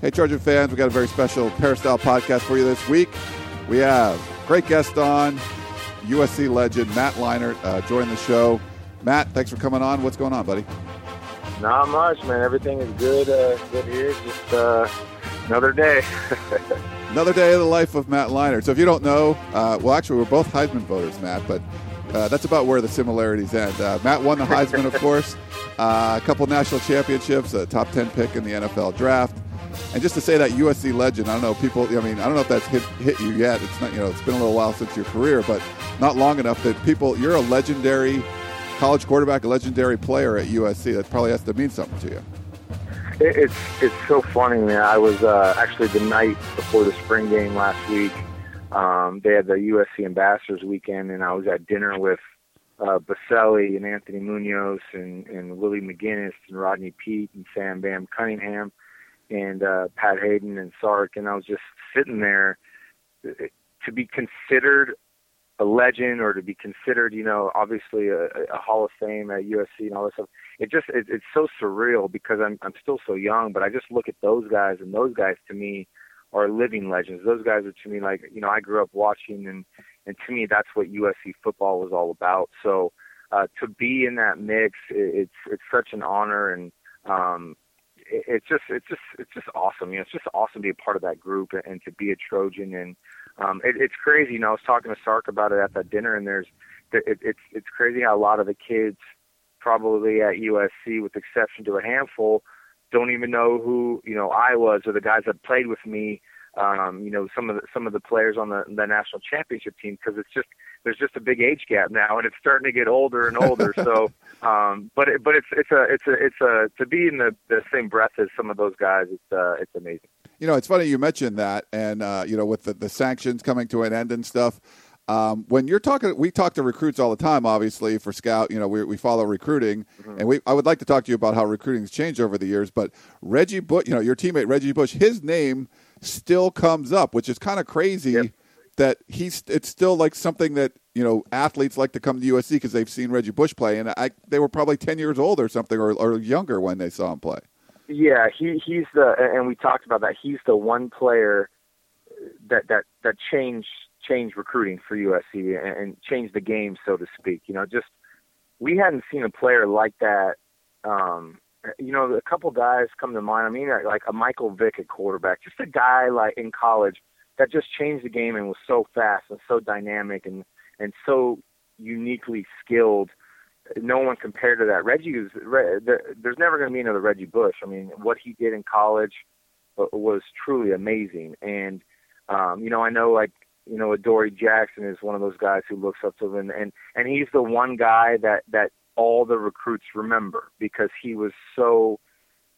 Hey, Trojan fans, we got a very special Peristyle podcast for you this week. We have great guest on, USC legend Matt Leinart uh, joined the show. Matt, thanks for coming on. What's going on, buddy? Not much, man. Everything is good. Uh, good here. Just uh, another day. another day of the life of Matt Leinart. So if you don't know, uh, well, actually, we're both Heisman voters, Matt, but uh, that's about where the similarities end. Uh, Matt won the Heisman, of course, a couple national championships, a top 10 pick in the NFL draft. And just to say that USC legend, I don't know people. I mean, I don't know if that's hit hit you yet. It's not. You know, it's been a little while since your career, but not long enough that people. You're a legendary college quarterback, a legendary player at USC. That probably has to mean something to you. It's it's so funny, man. I was uh, actually the night before the spring game last week. Um, they had the USC Ambassadors Weekend, and I was at dinner with uh, Boselli and Anthony Munoz and, and Willie McGinest and Rodney Peete and Sam Bam Cunningham and uh, Pat Haden and Sark, and I was just sitting there to be considered a legend or to be considered, you know, obviously a, a Hall of Fame at USC and all this stuff. It just it, it's so surreal because I'm I'm still so young, but I just look at those guys and those guys to me are living legends. Those guys are to me like you know I grew up watching and and to me that's what USC football was all about. So uh, to be in that mix, it, it's it's such an honor and um, it's just it's just it's just awesome. You know, it's just awesome to be a part of that group and, and to be a Trojan. And um, it, it's crazy. You know, I was talking to Sark about it at that dinner, and there's it, it's it's crazy how a lot of the kids probably at USC, with exception to a handful, don't even know who you know I was or the guys that played with me. Um, you know, some of the some of the players on the the national championship team because it's just there's just a big age gap now, and it's starting to get older and older. so, um, but it, but it's it's a it's a it's a to be in the the same breath as some of those guys. It's uh, it's amazing. You know, it's funny you mentioned that, and uh, you know, with the, the sanctions coming to an end and stuff. Um, when you're talking, we talk to recruits all the time. Obviously, for scout, you know, we, we follow recruiting, mm-hmm. and we. I would like to talk to you about how recruiting's changed over the years. But Reggie Bush, you know, your teammate Reggie Bush, his name still comes up, which is kind of crazy. Yep. That he's it's still like something that you know athletes like to come to USC because they've seen Reggie Bush play, and I they were probably ten years old or something or, or younger when they saw him play. Yeah, he he's the and we talked about that. He's the one player that that that changed changed recruiting for USC and, and changed the game, so to speak. You know, just we hadn't seen a player like that. Um, you know, a couple guys come to mind. I mean, like a Michael Vick at quarterback, just a guy like in college that just changed the game and was so fast and so dynamic and and so uniquely skilled. No one compared to that. Reggie is there's never going to be another Reggie Bush. I mean, what he did in college was truly amazing. And um, you know, I know like you know, Adoree Jackson is one of those guys who looks up to him, and and he's the one guy that that all the recruits remember because he was so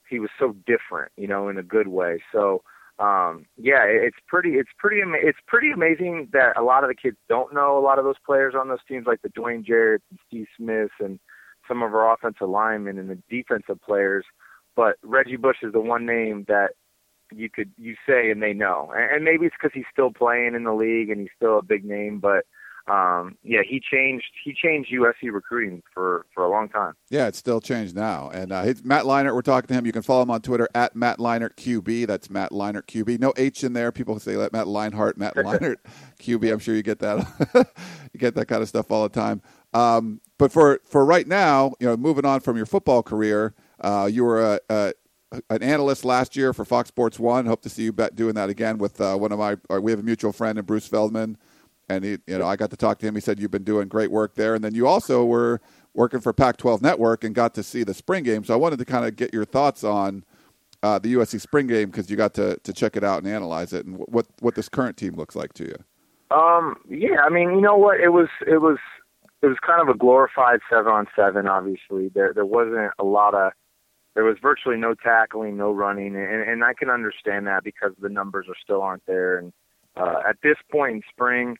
he was so different, you know, in a good way. So um, yeah, it's pretty it's pretty it's pretty amazing that a lot of the kids don't know a lot of those players on those teams, like the Dwayne Jarrett and Steve Smith and some of our offensive linemen and the defensive players. But Reggie Bush is the one name that you could you say and they know, and maybe it's because he's still playing in the league and he's still a big name, but um, yeah, he changed. He changed USC recruiting for for a long time. Yeah, it's still changed now. And uh, Matt Leinart. We're talking to him. You can follow him on Twitter at Matt Leinart QB. That's Matt Leinart QB. No H in there. People say that Matt Leinart, Matt Leinart QB. I'm sure you get that. you get that kind of stuff all the time. Um, but for for right now, you know, moving on from your football career, uh, you were a, a an analyst last year for Fox Sports One. Hope to see you doing that again with uh, one of my. we have a mutual friend, and Bruce Feldman and he, you know, I got to talk to him. He said you've been doing great work there, and then you also were working for Pac-12 Network and got to see the spring game. So I wanted to kind of get your thoughts on uh, the USC spring game because you got to to check it out and analyze it, and what what this current team looks like to you. Um, yeah, I mean, you know what? It was it was it was kind of a glorified seven on seven. Obviously, there there wasn't a lot of there was virtually no tackling, no running, and, and I can understand that because the numbers are still aren't there. And uh, at this point in spring,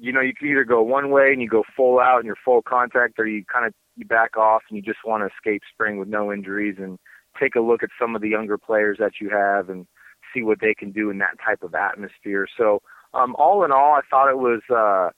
you know, you can either go one way and you go full out and you're full contact, or you kind of you back off and you just want to escape spring with no injuries and take a look at some of the younger players that you have and see what they can do in that type of atmosphere. So, um, all in all, I thought it was. Uh,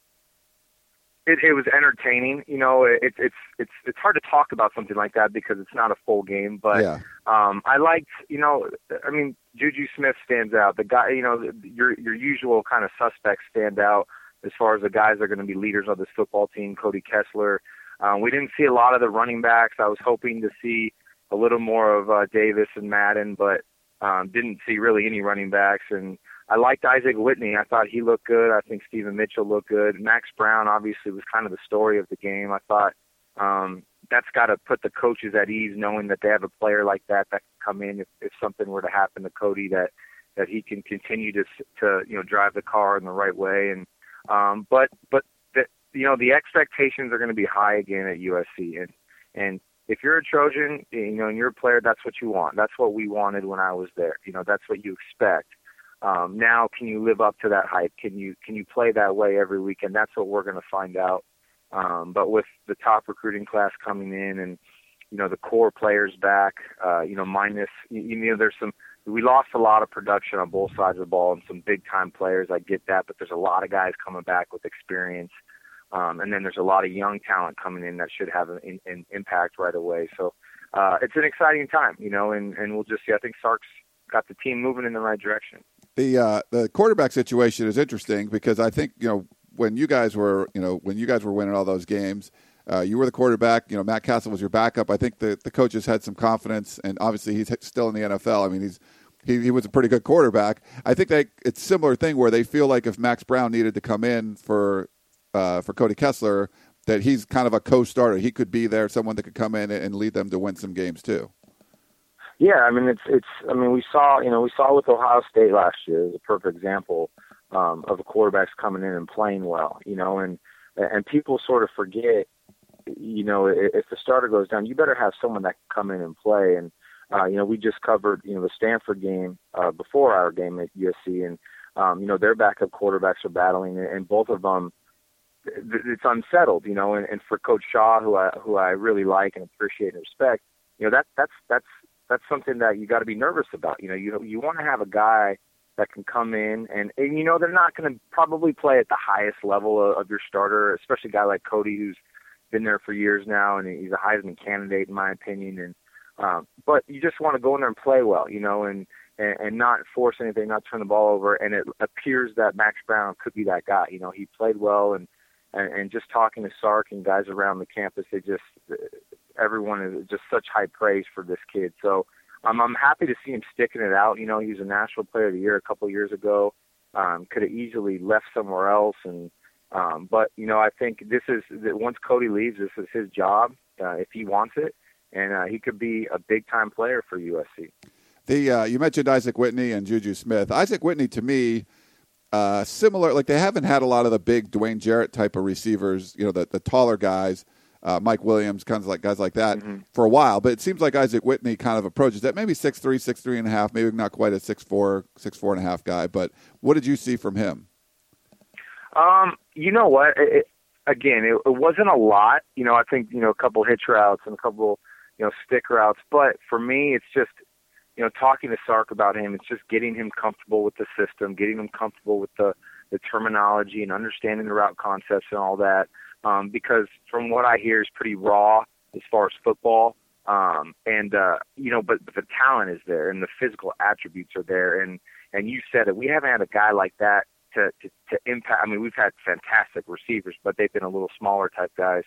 it, it was entertaining. You know, it, it's it's it's hard to talk about something like that because it's not a full game. But Yeah. um, I liked, you know, I mean, Juju Smith stands out. The guy, you know, your your usual kind of suspects stand out as far as the guys that are going to be leaders of this football team. Cody Kessler. Um, we didn't see a lot of the running backs. I was hoping to see a little more of uh, Davis and Madden, but um, didn't see really any running backs. And I liked Isaac Whitney. I thought he looked good. I think Steven Mitchell looked good. Max Brown obviously was kind of the story of the game. I thought um, that's got to put the coaches at ease, knowing that they have a player like that that can come in if, if something were to happen to Cody, that that he can continue to to you know drive the car in the right way. And um, but but the, you know the expectations are going to be high again at USC, and and if you're a Trojan, you know, and you're a player, that's what you want. That's what we wanted when I was there. You know, that's what you expect. Um, now, can you live up to that hype? Can you can you play that way every week? And that's what we're going to find out. Um, but with the top recruiting class coming in, and you know the core players back, uh, you know, minus you, you know, there's some. We lost a lot of production on both sides of the ball and some big time players. I get that, but there's a lot of guys coming back with experience. Um, and then there's a lot of young talent coming in that should have an, an impact right away. So uh, it's an exciting time, you know, and, and we'll just see. I think Sark's got the team moving in the right direction. The uh, the quarterback situation is interesting because I think you know when you guys were you know when you guys were winning all those games, uh, you were the quarterback. You know Matt Cassel was your backup. I think the the coaches had some confidence, and obviously he's still in the NFL. I mean he's he, he was a pretty good quarterback. I think they it's a similar thing where they feel like if Max Brown needed to come in for uh, for Cody Kessler, that he's kind of a co-starter. He could be there, someone that could come in and lead them to win some games too. Yeah, I mean it's it's I mean we saw you know we saw with Ohio State last year a perfect example um, of a quarterbacks coming in and playing well, you know, and and people sort of forget, you know, if the starter goes down, you better have someone that can come in and play. And uh, you know, we just covered you know the Stanford game uh, before our game at USC, and um, you know their backup quarterbacks are battling, and both of them it's unsettled, you know, and, and for Coach Shaw, who I who I really like and appreciate and respect, you know, that that's that's that's something that you got to be nervous about. You know, you you want to have a guy that can come in and, and you know they're not going to probably play at the highest level of, of your starter, especially a guy like Cody who's been there for years now and he's a Heisman candidate in my opinion. And um, but you just want to go in there and play well, you know, and, and and not force anything, not turn the ball over. And it appears that Max Brown could be that guy. You know, he played well and and, and just talking to Sark and guys around the campus, they just everyone is just such high praise for this kid. So um, I'm happy to see him sticking it out. You know, he was a National Player of the Year a couple of years ago. Um, could have easily left somewhere else, and um, but you know, I think this is that once Cody leaves, this is his job uh, if he wants it, and uh, he could be a big time player for USC. The uh, you mentioned Isaac Whitney and Juju Smith. Isaac Whitney to me uh, similar, like they haven't had a lot of the big Dwayne Jarrett type of receivers, you know, the, the taller guys, uh, Mike Williams, kinds of like guys like that mm-hmm. for a while. But it seems like Isaac Whitney kind of approaches that maybe six three, six three and a half, maybe not quite a six four, six four and a half guy. But what did you see from him? Um, you know what? It, it, again, it, it wasn't a lot. You know, I think you know a couple hitch routes and a couple you know stick routes. But for me, it's just you know, talking to Sark about him, it's just getting him comfortable with the system, getting him comfortable with the, the terminology and understanding the route concepts and all that. Um, because from what I hear is pretty raw as far as football. Um, and, uh, you know, but, but the talent is there and the physical attributes are there. And, and you said it, we haven't had a guy like that to, to, to impact. I mean, we've had fantastic receivers, but they've been a little smaller type guys.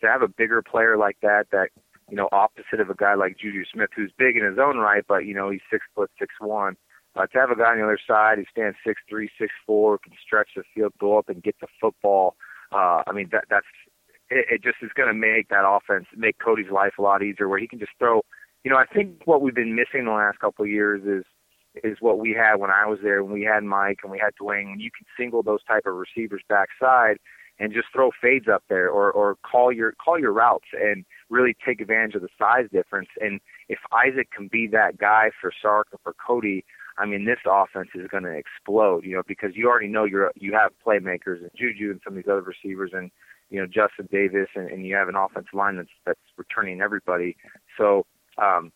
To have a bigger player like that, that you know, opposite of a guy like Juju Smith, who's big in his own right, but you know, he's six foot six one. Uh, to have a guy on the other side who stands six three, six four, can stretch the field, go up and get the football. Uh, I mean, that that's it, it just is going to make that offense make Cody's life a lot easier, where he can just throw. You know, I think what we've been missing the last couple of years is is what we had when I was there, when we had Mike and we had Dwayne. When you can single those type of receivers backside, and just throw fades up there or or call your call your routes and really take advantage of the size difference. And if Isaac can be that guy for Sark or for Cody, I mean, this offense is going to explode, you know, because you already know you're you have playmakers and Juju and some of these other receivers and you know Justin Davis and, and you have an offensive line that's that's returning everybody. So um,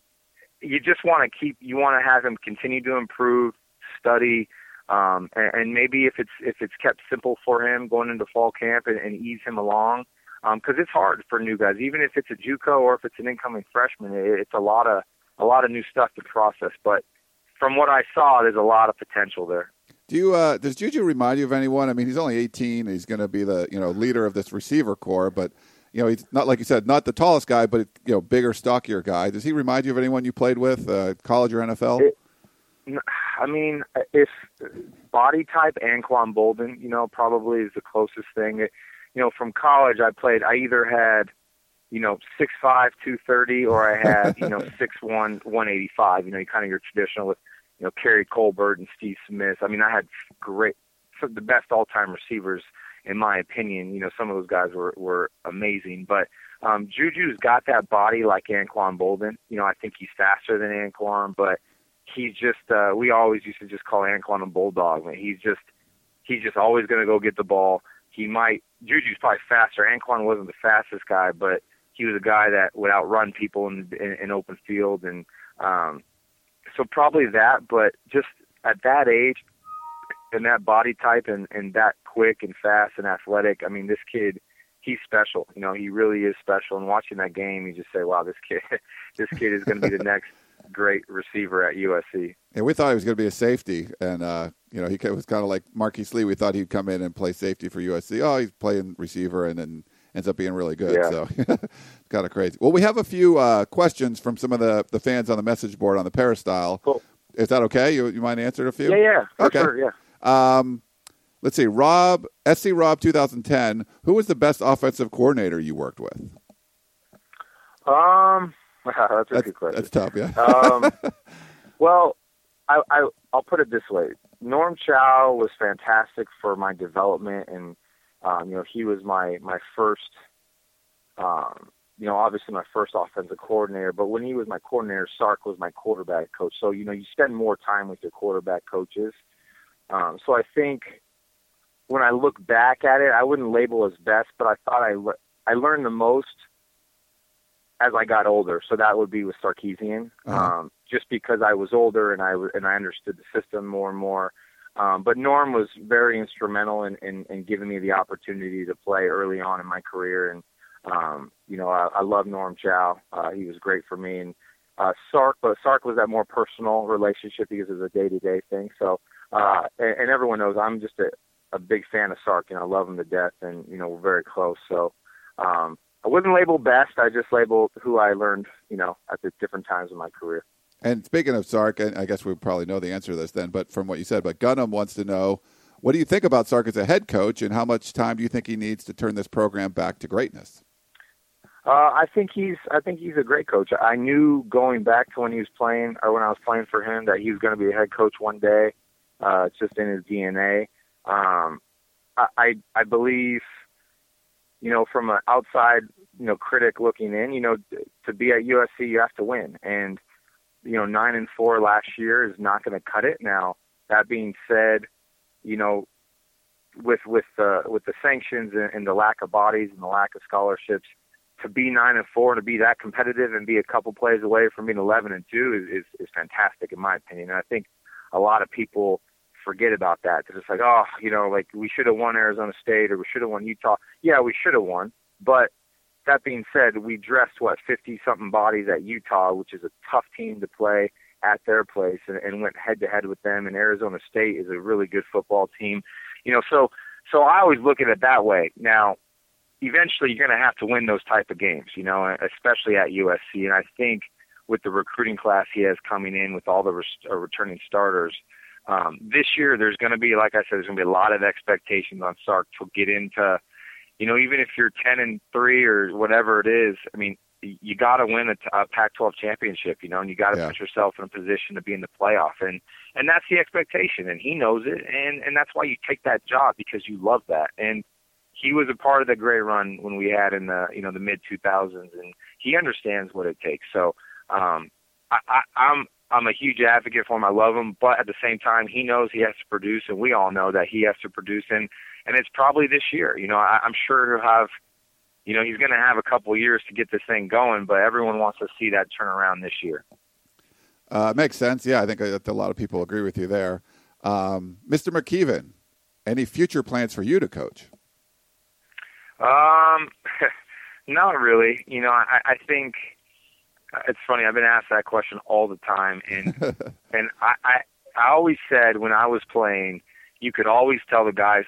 you just want to keep you want to have him continue to improve, study, um, and, and maybe if it's if it's kept simple for him going into fall camp and, and ease him along because um, it's hard for new guys, even if it's a JUCO or if it's an incoming freshman. It, it's a lot of a lot of new stuff to process, but from what I saw, there's a lot of potential there. Do you uh, does Juju remind you of anyone? I mean, he's only 18. He's going to be the you know leader of this receiver corps, but you know he's not like you said, not the tallest guy, but you know bigger, stockier guy. Does he remind you of anyone you played with, uh, college or NFL? It, I mean, if body type, Anquan Boldin, you know, probably is the closest thing. It, you know, from college, I played. I either had you know, six five, two thirty, or I had, you know, six one, one eighty five. You know, you kind of your traditional with, you know, Keary Colbert and Steve Smith. I mean, I had great, the best all time receivers in my opinion. You know, some of those guys were were amazing, but um, Juju's got that body like Anquan Boldin. You know, I think he's faster than Anquan, but he's just. uh We always used to just call Anquan a bulldog. He's just he's just always going to go get the ball. He might Juju's probably faster. Anquan wasn't the fastest guy, but he was a guy that would outrun people in, in, in open field, and um, so probably that. But just at that age, and that body type, and and that quick and fast and athletic, I mean, this kid, he's special. You know, he really is special. And watching that game, you just say, "Wow, this kid, this kid is going to be the next." great receiver at USC. And we thought he was going to be a safety, and uh, you know he was kind of like Marquise Lee. We thought he'd come in and play safety for USC. Oh, he's playing receiver, and then ends up being really good. Yeah. So it's kind of crazy. Well, we have a few uh, questions from some of the, the fans on the message board on the Peristyle. Cool. Is that okay? You, you mind answering a few? Yeah, yeah. okay. Sure, yeah. Um, let's see. Rob, SC Rob 2010, who was the best offensive coordinator you worked with? Um, wow, that's a that's, good question. That's tough, yeah. um, well, I, I, I'll put it this way. Norm Chow was fantastic for my development and um, you know, he was my my first, um, you know, obviously my first offensive coordinator. But when he was my coordinator, Sark was my quarterback coach. So you know, you spend more time with your quarterback coaches. Um, so I think when I look back at it, I wouldn't label as best, but I thought I le- I learned the most as I got older. So that would be with Sarkisian, uh-huh. um, just because I was older and I w- and I understood the system more and more. Um, but Norm was very instrumental in, in, in giving me the opportunity to play early on in my career. And, um, you know, I, I love Norm Chow. Uh, he was great for me. And uh, Sark, but Sark was that more personal relationship because it was a day to day thing. So, uh, and, and everyone knows I'm just a, a big fan of Sark. and I love him to death, and you know, we're very close. So, um, I wouldn't label best. I just labeled who I learned, you know, at the different times in my career. And speaking of Sark, I guess we probably know the answer to this then, but from what you said, but Gunham wants to know what do you think about Sark as a head coach, and how much time do you think he needs to turn this program back to greatness? Uh, I think he's I think he's a great coach. I knew going back to when he was playing or when I was playing for him that he was going to be a head coach one day. Uh, it's just in his DNA. Um, I, I I believe, you know, from an outside you know critic looking in, you know, to be at USC you have to win, and you know, nine and four last year is not going to cut it. Now, that being said, you know, with with the with the sanctions and, and the lack of bodies and the lack of scholarships, to be nine and four and to be that competitive and be a couple plays away from being eleven and two is is, is fantastic in my opinion. And I think a lot of people forget about that. They're just like, oh, you know, like we should have won Arizona State or we should have won Utah. Yeah, we should have won, but that being said, we dressed what fifty something bodies at Utah, which is a tough team to play at their place, and, and went head to head with them. And Arizona State is a really good football team, you know. So so I always look at it that way. Now, eventually, you're going to have to win those type of games, you know, especially at USC. And I think with the recruiting class he has coming in, with all the res- uh, returning starters. Um, this year, there's going to be, like I said, there's going to be a lot of expectations on Sark to get into you know, even if you're 10 and 3 or whatever it is, I mean, you got to win a, a Pac-12 championship, you know, and you got to yeah. put yourself in a position to be in the playoff, and and that's the expectation, and he knows it, and and that's why you take that job because you love that, and he was a part of the great run when we had in the you know the mid 2000s, and he understands what it takes. So um, I, I, I'm I'm a huge advocate for him. I love him, but at the same time, he knows he has to produce, and we all know that he has to produce. And and it's probably this year. You know, I, I'm sure he'll have. You know, he's going to have a couple years to get this thing going, but everyone wants to see that turnaround this year. Uh, makes sense. Yeah, I think that a lot of people agree with you there. Um, Mr. McKeven, any future plans for you to coach? Um, not really. You know, I, I think it's funny. I've been asked that question all the time, and and I, I I always said when I was playing, you could always tell the guys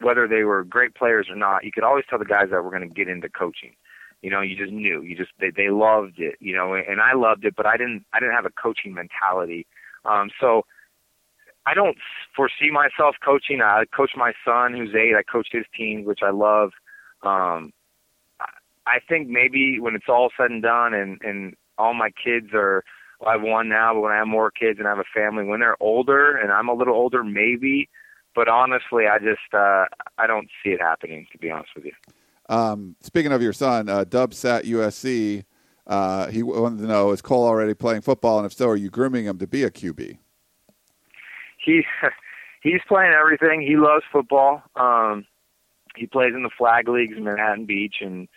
whether they were great players or not. You could always tell the guys that were going to get into coaching. You know, you just knew. You just they they loved it. You know, and I loved it, but I didn't I didn't have a coaching mentality. Um, so I don't foresee myself coaching. I coach my son, who's eight. I coach his team, which I love. Um, I think maybe when it's all said and done, and and all my kids are, well, I have one now, but when I have more kids and I have a family, when they're older and I'm a little older, maybe. But honestly, I just uh, I don't see it happening. To be honest with you. Um, speaking of your son, uh, Dub sat USC. Uh, he wanted to know: Is Cole already playing football, and if so, are you grooming him to be a QB? he he's playing everything. He loves football. Um, he plays in the flag leagues in Manhattan Beach, and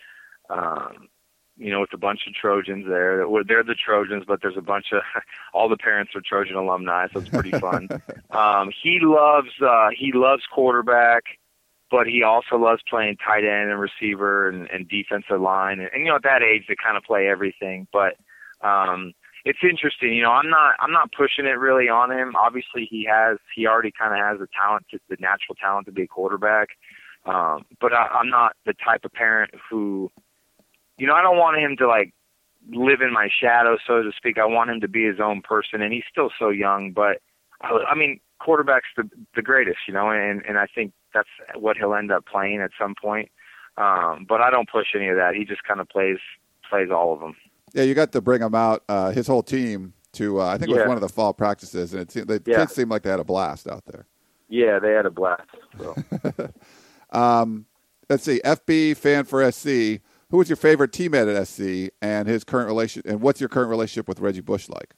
um, you know, with a bunch of Trojans there. They're the Trojans, but there's a bunch of all the parents are Trojan alumni, so it's pretty fun. um, he loves uh, he loves quarterback, but he also loves playing tight end and receiver and, and defensive line. And, and you know, at that age, they kind of play everything. But um, it's interesting. You know, I'm not I'm not pushing it really on him. Obviously, he has he already kind of has the talent, to, the natural talent to be a quarterback. Um, but I, I'm not the type of parent who, you know, I don't want him to like live in my shadow, so to speak. I want him to be his own person, and he's still so young. But I I mean, quarterback's the the greatest, you know, and and I think that's what he'll end up playing at some point. Um, but I don't push any of that. He just kind of plays plays all of them. Yeah, you got to bring him out, uh, his whole team, to uh, I think it was one of the fall practices, and it seemed, the yeah. kids seemed like they had a blast out there. Yeah, they had a blast. So. um, let's see, FB fan for SC. Who was your favorite teammate at SC, and his current relation? And what's your current relationship with Reggie Bush like?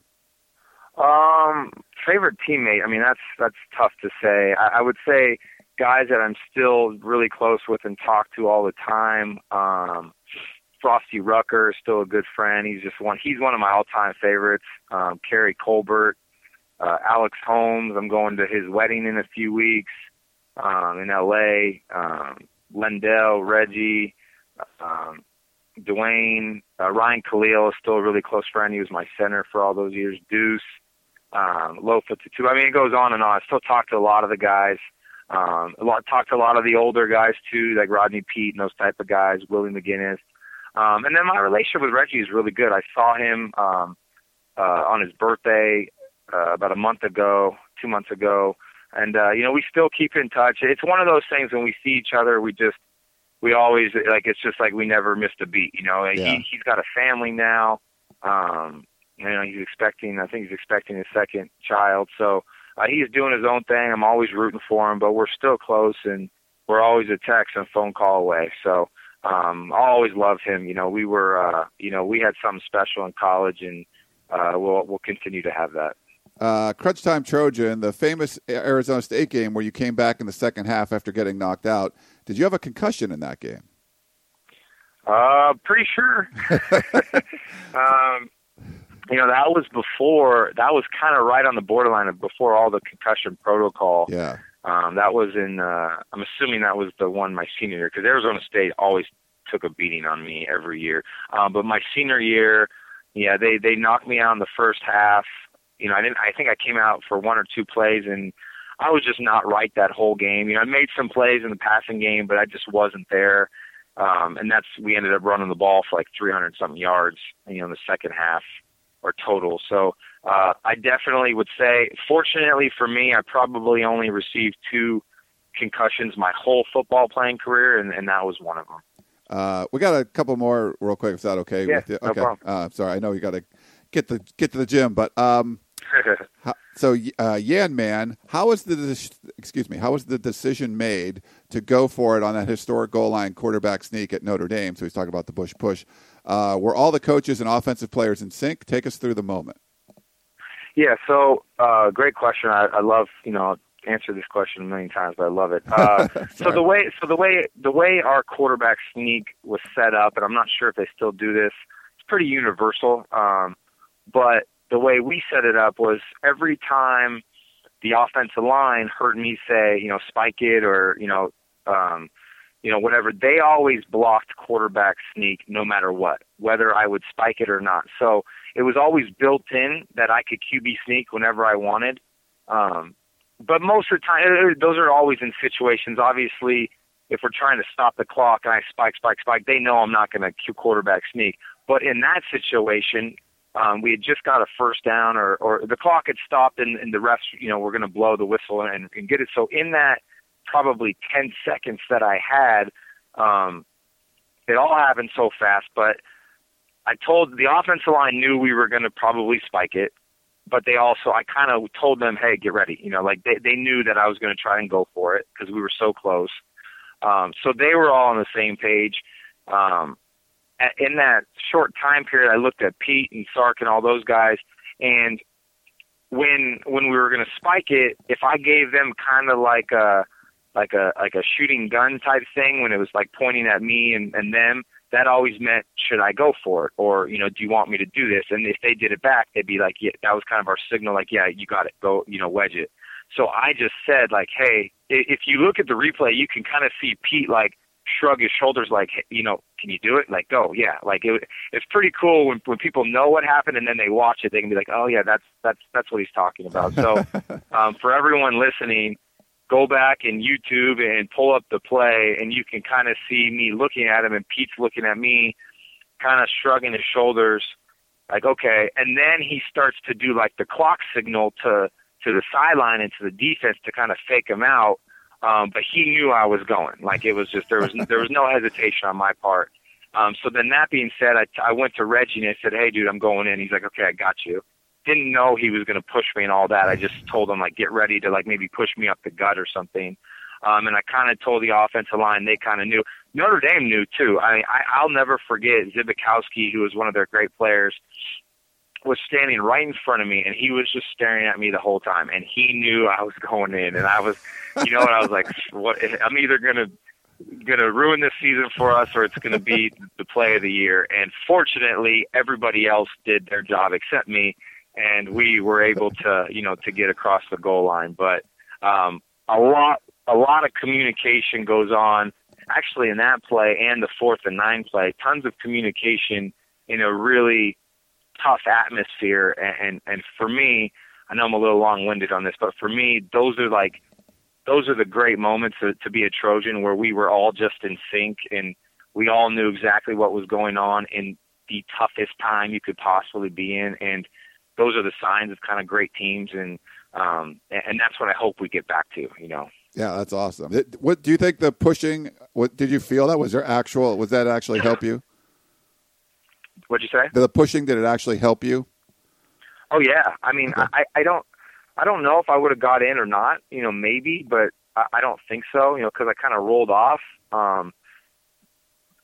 Um, favorite teammate. I mean, that's that's tough to say. I, I would say guys that I'm still really close with and talk to all the time. Um, Frosty Rucker is still a good friend. He's just one. He's one of my all-time favorites. Um, Keary Colbert, uh, Alex Holmes. I'm going to his wedding in a few weeks um, in L.A. Um, LenDale, Reggie, um, Dwayne, uh, Ryan Kalil is still a really close friend. He was my center for all those years. Deuce, um, Lofa Tatu. I mean, it goes on and on. I still talk to a lot of the guys. Um, a lot, talk to a lot of the older guys too, like Rodney Peete and those type of guys. Willie McGinest. Um, and then my relationship with Reggie is really good. I saw him um, uh, on his birthday uh, about a month ago, two months ago, and uh, you know we still keep in touch. It's one of those things when we see each other, we just we always like it's just like we never missed a beat. You know, yeah. he, he's got a family now. Um, you know, he's expecting. I think he's expecting his second child. So uh, he's doing his own thing. I'm always rooting for him, but we're still close, and we're always a text and phone call away. So um, I always loved him. You know, we were, uh, you know, we had something special in college, and uh, we'll we'll continue to have that. Uh, Crunch Time Trojan, the famous Arizona State game where you came back in the second half after getting knocked out. Did you have a concussion in that game? Uh, pretty sure. um, you know, that was before. That was kind of right on the borderline of before all the concussion protocol. Yeah. Um, that was in. Uh, I'm assuming that was the one my senior year because Arizona State always took a beating on me every year. Um, but my senior year, yeah, they they knocked me out in the first half. You know, I didn't. I think I came out for one or two plays, and I was just not right that whole game. You know, I made some plays in the passing game, but I just wasn't there. Um, and that's we ended up running the ball for like 300 something yards. You know, in the second half or total. So uh, I definitely would say, fortunately for me, I probably only received two concussions my whole football playing career, and, and that was one of them. Uh, we got a couple more real quick. Is that okay? Yeah, with you? Okay. No uh, sorry, I know you got to get the get to the gym, but um, how, so uh, Yan Man, how was the excuse me? How was the decision made to go for it on that historic goal line quarterback sneak at Notre Dame? So he's talking about the Bush push. Uh, were all the coaches and offensive players in sync? Take us through the moment. Yeah. So uh, great question. I, I love you know answered this question a million times, but I love it. Uh, so the way, so the way, the way our quarterback sneak was set up, and I'm not sure if they still do this. It's pretty universal, um, but the way we set it up was every time the offensive line heard me say, you know, spike it or you know, um, you know, whatever. They always blocked quarterback sneak no matter what, whether I would spike it or not. So it was always built in that I could QB sneak whenever I wanted. Um, but most of the time, uh, those are always in situations. Obviously, if we're trying to stop the clock and I spike, spike, spike, they know I'm not going to cue quarterback sneak. But in that situation, um, we had just got a first down, or or the clock had stopped, and, and the refs, you know, were going to blow the whistle and, and get it. So in that probably 10 seconds that I had, um, it all happened so fast. But I told the offensive line knew we were going to probably spike it but they also I kind of told them, hey, get ready. You know, like they they knew that I was going to try and go for it because we were so close. Um, so they were all on the same page. Um, in that short time period, I looked at Pete and Sark and all those guys, and when when we were going to spike it, if I gave them kind of like a like a like a shooting gun type thing when it was like pointing at me and and them, that always meant should I go for it? Or you know do you want me to do this? And if they did it back they'd be like yeah that was kind of our signal like yeah you got it. Go you know wedge it. So I just said like hey if you look at the replay you can kind of see Pete like shrug his shoulders like you know can you do it like go yeah like it it's pretty cool when when people know what happened and then they watch it they can be like oh yeah that's that's that's what he's talking about so um for everyone listening go back in YouTube and pull up the play, and you can kind of see me looking at him, and Pete's looking at me, kind of shrugging his shoulders, like okay. And then he starts to do like the clock signal to to the sideline and to the defense to kind of fake him out. Um, but he knew I was going. Like it was just there was there was no hesitation on my part. Um, so then that being said, I, I went to Reggie and I said, "Hey, dude, I'm going in." He's like, "Okay, I got you." didn't know he was going to push me and all that. I just told him like get ready to like maybe push me up the gut or something. Um, and I kind of told the offensive line they kind of knew. Notre Dame knew too. I mean, I, I'll never forget Zbikowski, who was one of their great players, was standing right in front of me, and he was just staring at me the whole time. And he knew I was going in, and I was, you know, and I was like, what? I'm either gonna gonna ruin this season for us, or it's gonna be the play of the year. And fortunately, everybody else did their job except me and we were able to, you know, to get across the goal line. But um, a lot, a lot of communication goes on. Actually, in that play and the fourth and nine play, tons of communication in a really tough atmosphere. And and, and for me, I know I'm a little long-winded on this, but for me, those are like those are the great moments to, to be a Trojan where we were all just in sync and we all knew exactly what was going on in the toughest time you could possibly be in. And those are the signs of kind of great teams, and um, and that's what I hope we get back to. You know. Yeah, that's awesome. What do you think the pushing? What did you feel that was there actual? Was that actually help you? What'd you say? The pushing did it actually help you? Oh yeah. I mean, okay. I I don't I don't know if I would have got in or not. You know, maybe, but I, I don't think so. You know, because I kind of rolled off. Um,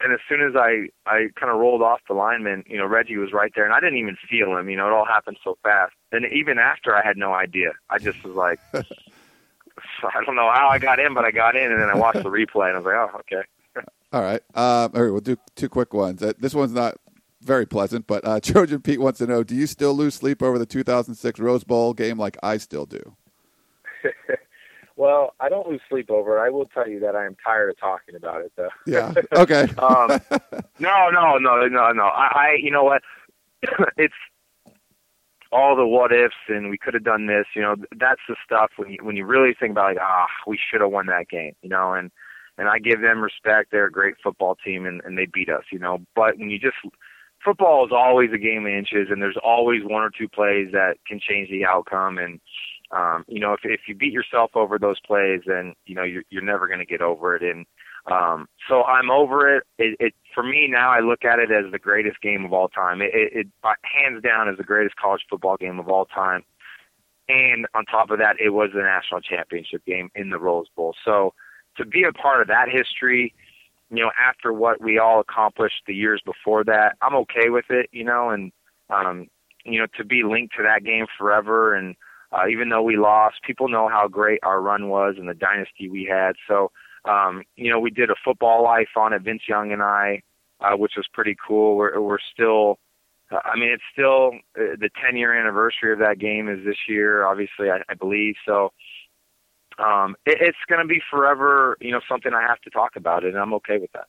and as soon as I I kind of rolled off the lineman, you know, Reggie was right there, and I didn't even feel him. You know, it all happened so fast. And even after, I had no idea. I just was like, I don't know how I got in, but I got in, and then I watched the replay, and I was like, oh, okay. all right. Um, all right. We'll do two quick ones. Uh, this one's not very pleasant, but uh, Trojan Pete wants to know: Do you still lose sleep over the 2006 Rose Bowl game like I still do? Well, I don't lose sleep over it. I will tell you that I am tired of talking about it, though. Yeah. Okay. um, no, no, no, no, no. I, I you know what? it's all the what ifs, and we could have done this. You know, that's the stuff when you when you really think about like, ah, we should have won that game. You know, and and I give them respect. They're a great football team, and and they beat us. You know, but when you just football is always a game of inches, and there's always one or two plays that can change the outcome, and um, you know, if if you beat yourself over those plays, then you know you're you're never going to get over it. And um, so I'm over it. it. It for me now. I look at it as the greatest game of all time. It, it, it hands down is the greatest college football game of all time. and on top of that, it was the national championship game in the Rose Bowl. So to be a part of that history, you know, after what we all accomplished the years before that, I'm okay with it, you know, and um, you know, to be linked to that game forever and uh, even though we lost, people know how great our run was and the dynasty we had. So, um, you know, we did a football life on it, Vince Young and I, uh, which was pretty cool. We're, we're still, uh, I mean, it's still uh, the 10 year anniversary of that game is this year, obviously, I, I believe. So, um, it, it's going to be forever, you know, something I have to talk about and I'm okay with that.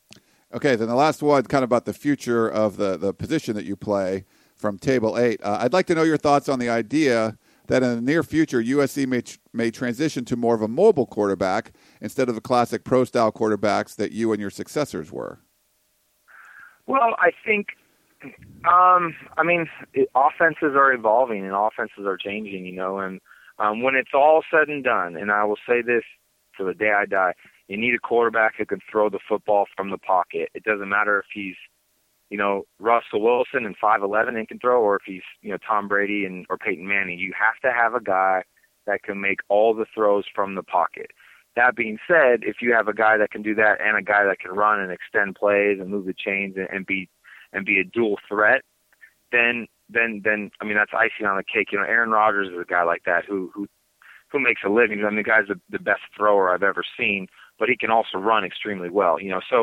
Okay, then the last one, kind of about the future of the, the position that you play from Table 8. Uh, I'd like to know your thoughts on the idea that in the near future, USC may, may transition to more of a mobile quarterback instead of the classic pro style quarterbacks that you and your successors were. Well, I think, um, I mean, it, offenses are evolving and offenses are changing, you know, and um, when it's all said and done, and I will say this to the day I die, you need a quarterback who can throw the football from the pocket. It doesn't matter if he's, you know, Russell Wilson and 5'11 and can throw, or if he's, you know, Tom Brady and or Peyton Manning. You have to have a guy that can make all the throws from the pocket. That being said, if you have a guy that can do that and a guy that can run and extend plays and move the chains and, and be and be a dual threat, then then then I mean that's icing on the cake. You know, Aaron Rodgers is a guy like that who who who makes a living. I mean, the guy's the, the best thrower I've ever seen, but he can also run extremely well. You know, so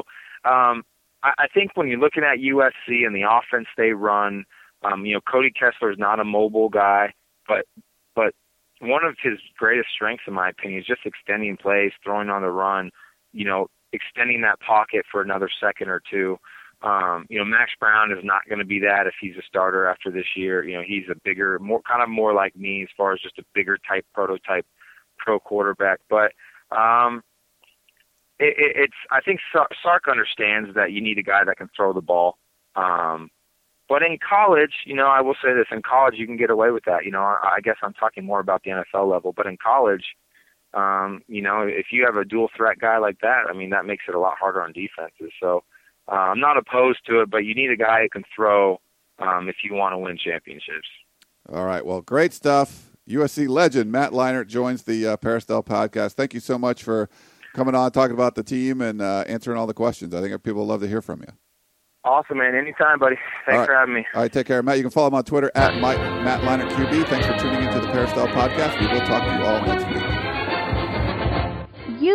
um, I, I think when you're looking at USC and the offense they run, um, you know, Cody Kessler is not a mobile guy, but but one of his greatest strengths, in my opinion, is just extending plays, throwing on the run. You know, extending that pocket for another second or two. Um, you know, Max Brown is not going to be that if he's a starter after this year. You know, he's a bigger, more kind of more like me as far as just a bigger type prototype pro quarterback. But um, it, it, it's I think Sark understands that you need a guy that can throw the ball. Um, but in college, you know, I will say this: in college, you can get away with that. You know, I, I guess I'm talking more about the NFL level, but in college, um, you know, if you have a dual threat guy like that, I mean, that makes it a lot harder on defenses. So uh, I'm not opposed to it, but you need a guy who can throw um, if you want to win championships. All right. Well, great stuff. USC legend Matt Leinart joins the uh, Peristyle podcast. Thank you so much for coming on, talking about the team, and uh, answering all the questions. I think people love to hear from you. Awesome, man. Anytime, buddy. Thanks right. for having me. All right, take care. Matt, you can follow him on Twitter at Mike, Matt Leinart QB. Thanks for tuning into the Peristyle podcast. We will talk to you all next week.